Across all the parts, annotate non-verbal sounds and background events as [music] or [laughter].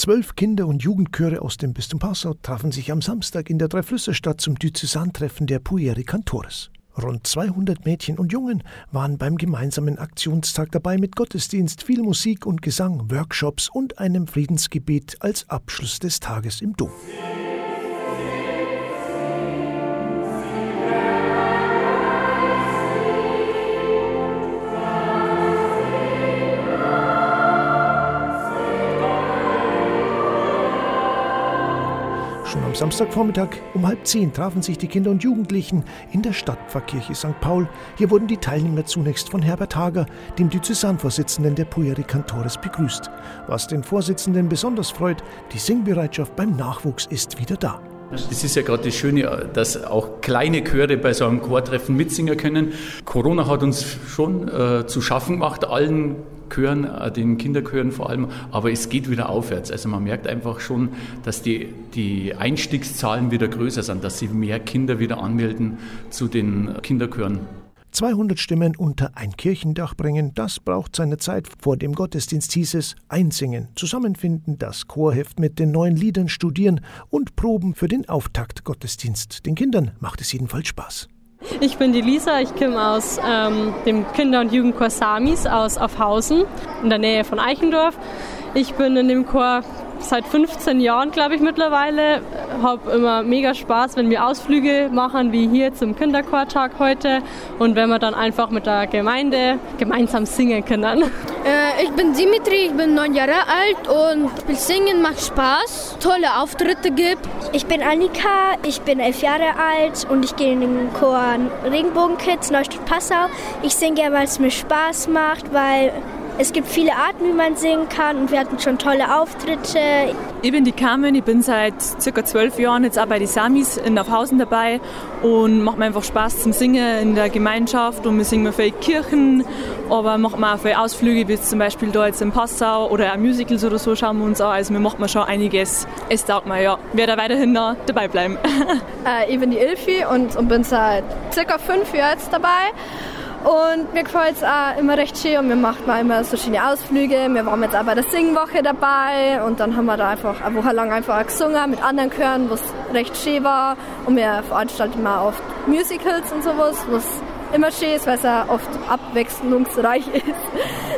Zwölf Kinder- und Jugendchöre aus dem Bistum Passau trafen sich am Samstag in der Dreiflüsserstadt zum Diözesantreffen der Pueri Cantores. Rund 200 Mädchen und Jungen waren beim gemeinsamen Aktionstag dabei mit Gottesdienst, viel Musik und Gesang, Workshops und einem Friedensgebet als Abschluss des Tages im Dom. Schon am Samstagvormittag um halb zehn trafen sich die Kinder und Jugendlichen in der Stadtpfarrkirche St. Paul. Hier wurden die Teilnehmer zunächst von Herbert Hager, dem Diözesanvorsitzenden der Pueri Cantores, begrüßt. Was den Vorsitzenden besonders freut, die Singbereitschaft beim Nachwuchs ist wieder da. Es ist ja gerade das Schöne, dass auch kleine Chöre bei so einem Chortreffen mitsingen können. Corona hat uns schon äh, zu schaffen gemacht, allen Chören, äh, den Kinderchören vor allem, aber es geht wieder aufwärts. Also man merkt einfach schon, dass die, die Einstiegszahlen wieder größer sind, dass sich mehr Kinder wieder anmelden zu den Kinderchören. 200 Stimmen unter ein Kirchendach bringen, das braucht seine Zeit. Vor dem Gottesdienst hieß es einsingen, zusammenfinden, das Chorheft mit den neuen Liedern studieren und proben für den Auftaktgottesdienst. Den Kindern macht es jedenfalls Spaß. Ich bin die Lisa, ich komme aus ähm, dem Kinder- und Jugendchor Samis aus Aufhausen in der Nähe von Eichendorf. Ich bin in dem Chor seit 15 Jahren, glaube ich, mittlerweile. Habe immer mega Spaß, wenn wir Ausflüge machen, wie hier zum Kinderchortag heute. Und wenn wir dann einfach mit der Gemeinde gemeinsam singen können. [laughs] Äh, ich bin Dimitri, ich bin neun Jahre alt und Singen macht Spaß, tolle Auftritte gibt. Ich bin Annika, ich bin elf Jahre alt und ich gehe in den Chor Regenbogenkids Neustadt-Passau. Ich singe weil es mir Spaß macht, weil es gibt viele Arten, wie man singen kann und wir hatten schon tolle Auftritte. Ich bin die Carmen, ich bin seit circa zwölf Jahren jetzt auch bei den Samis in Aufhausen dabei und macht mir einfach Spaß zum Singen in der Gemeinschaft und wir singen für Kirchen, aber machen wir auch für Ausflüge, wie zum Beispiel da jetzt in Passau oder auch Musicals oder so schauen wir uns an. Also wir machen schon einiges. Es taugt mir, ja. Werde weiterhin da dabei bleiben. [laughs] äh, ich bin die Ilfi und, und bin seit circa fünf Jahren jetzt dabei. Und mir gefällt es auch immer recht schön und wir machen mal immer so schöne Ausflüge. Wir waren jetzt auch bei der Singwoche dabei und dann haben wir da einfach eine Woche lang einfach gesungen mit anderen Chören, was recht schön war. Und wir veranstalten immer oft Musicals und sowas, was immer schön ist, weil es ja oft abwechslungsreich [laughs] ist.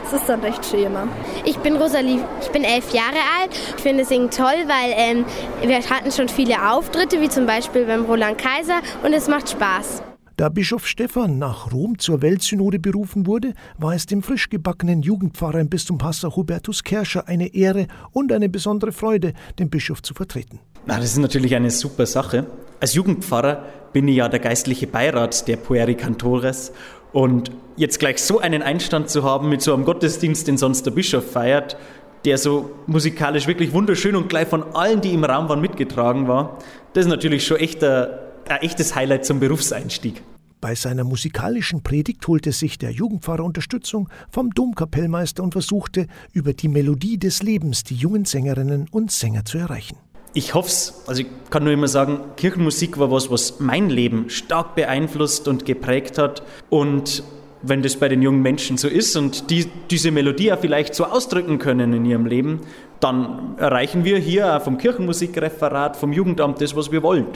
Es ist dann recht schön immer. Ich bin Rosalie, ich bin elf Jahre alt. Ich finde Singen toll, weil ähm, wir hatten schon viele Auftritte, wie zum Beispiel beim Roland Kaiser und es macht Spaß. Da Bischof Stephan nach Rom zur Weltsynode berufen wurde, war es dem frisch gebackenen Jugendpfarrer im Bistum Passau Hubertus Kerscher eine Ehre und eine besondere Freude, den Bischof zu vertreten. Na, das ist natürlich eine super Sache. Als Jugendpfarrer bin ich ja der geistliche Beirat der Pueri Cantores und jetzt gleich so einen Einstand zu haben mit so einem Gottesdienst, den sonst der Bischof feiert, der so musikalisch wirklich wunderschön und gleich von allen, die im Raum waren, mitgetragen war, das ist natürlich schon echt ein, ein echtes Highlight zum Berufseinstieg. Bei seiner musikalischen Predigt holte sich der Jugendpfarrer Unterstützung vom Domkapellmeister und versuchte, über die Melodie des Lebens die jungen Sängerinnen und Sänger zu erreichen. Ich hoffe es. Also ich kann nur immer sagen, Kirchenmusik war was, was mein Leben stark beeinflusst und geprägt hat. Und wenn das bei den jungen Menschen so ist und die diese Melodie ja vielleicht so ausdrücken können in ihrem Leben, dann erreichen wir hier vom Kirchenmusikreferat, vom Jugendamt das, was wir wollen.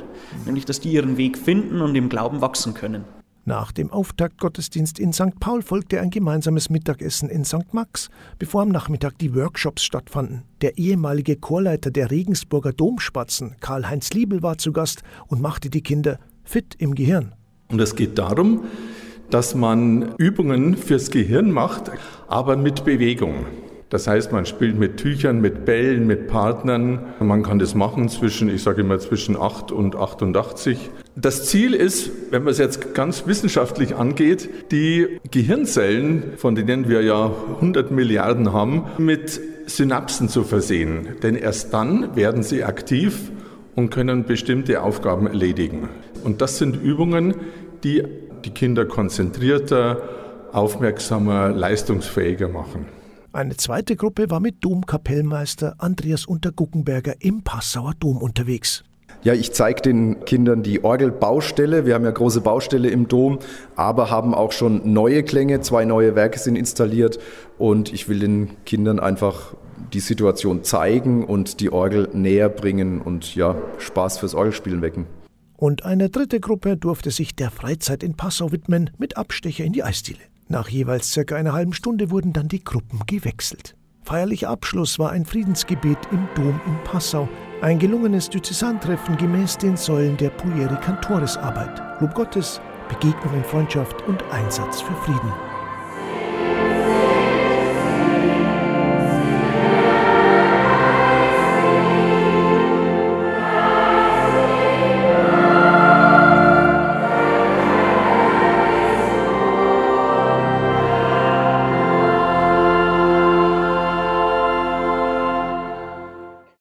Nämlich, dass die ihren Weg finden und im Glauben wachsen können. Nach dem Auftaktgottesdienst in St. Paul folgte ein gemeinsames Mittagessen in St. Max, bevor am Nachmittag die Workshops stattfanden. Der ehemalige Chorleiter der Regensburger Domspatzen, Karl-Heinz Liebel, war zu Gast und machte die Kinder fit im Gehirn. Und es geht darum, dass man Übungen fürs Gehirn macht, aber mit Bewegung. Das heißt, man spielt mit Tüchern, mit Bällen, mit Partnern. Man kann das machen zwischen, ich sage immer, zwischen 8 und 88. Das Ziel ist, wenn man es jetzt ganz wissenschaftlich angeht, die Gehirnzellen, von denen wir ja 100 Milliarden haben, mit Synapsen zu versehen. Denn erst dann werden sie aktiv und können bestimmte Aufgaben erledigen. Und das sind Übungen, die die Kinder konzentrierter, aufmerksamer, leistungsfähiger machen. Eine zweite Gruppe war mit Domkapellmeister Andreas Unterguckenberger im Passauer Dom unterwegs. Ja, ich zeige den Kindern die Orgelbaustelle. Wir haben ja große Baustelle im Dom, aber haben auch schon neue Klänge. Zwei neue Werke sind installiert und ich will den Kindern einfach die Situation zeigen und die Orgel näher bringen und ja, Spaß fürs Orgelspielen wecken. Und eine dritte Gruppe durfte sich der Freizeit in Passau widmen mit Abstecher in die Eisdiele. Nach jeweils circa einer halben Stunde wurden dann die Gruppen gewechselt. Feierlicher Abschluss war ein Friedensgebet im Dom in Passau, ein gelungenes Diözesantreffen gemäß den Säulen der Pueri Cantores Arbeit. Lob Gottes, Begegnung in Freundschaft und Einsatz für Frieden.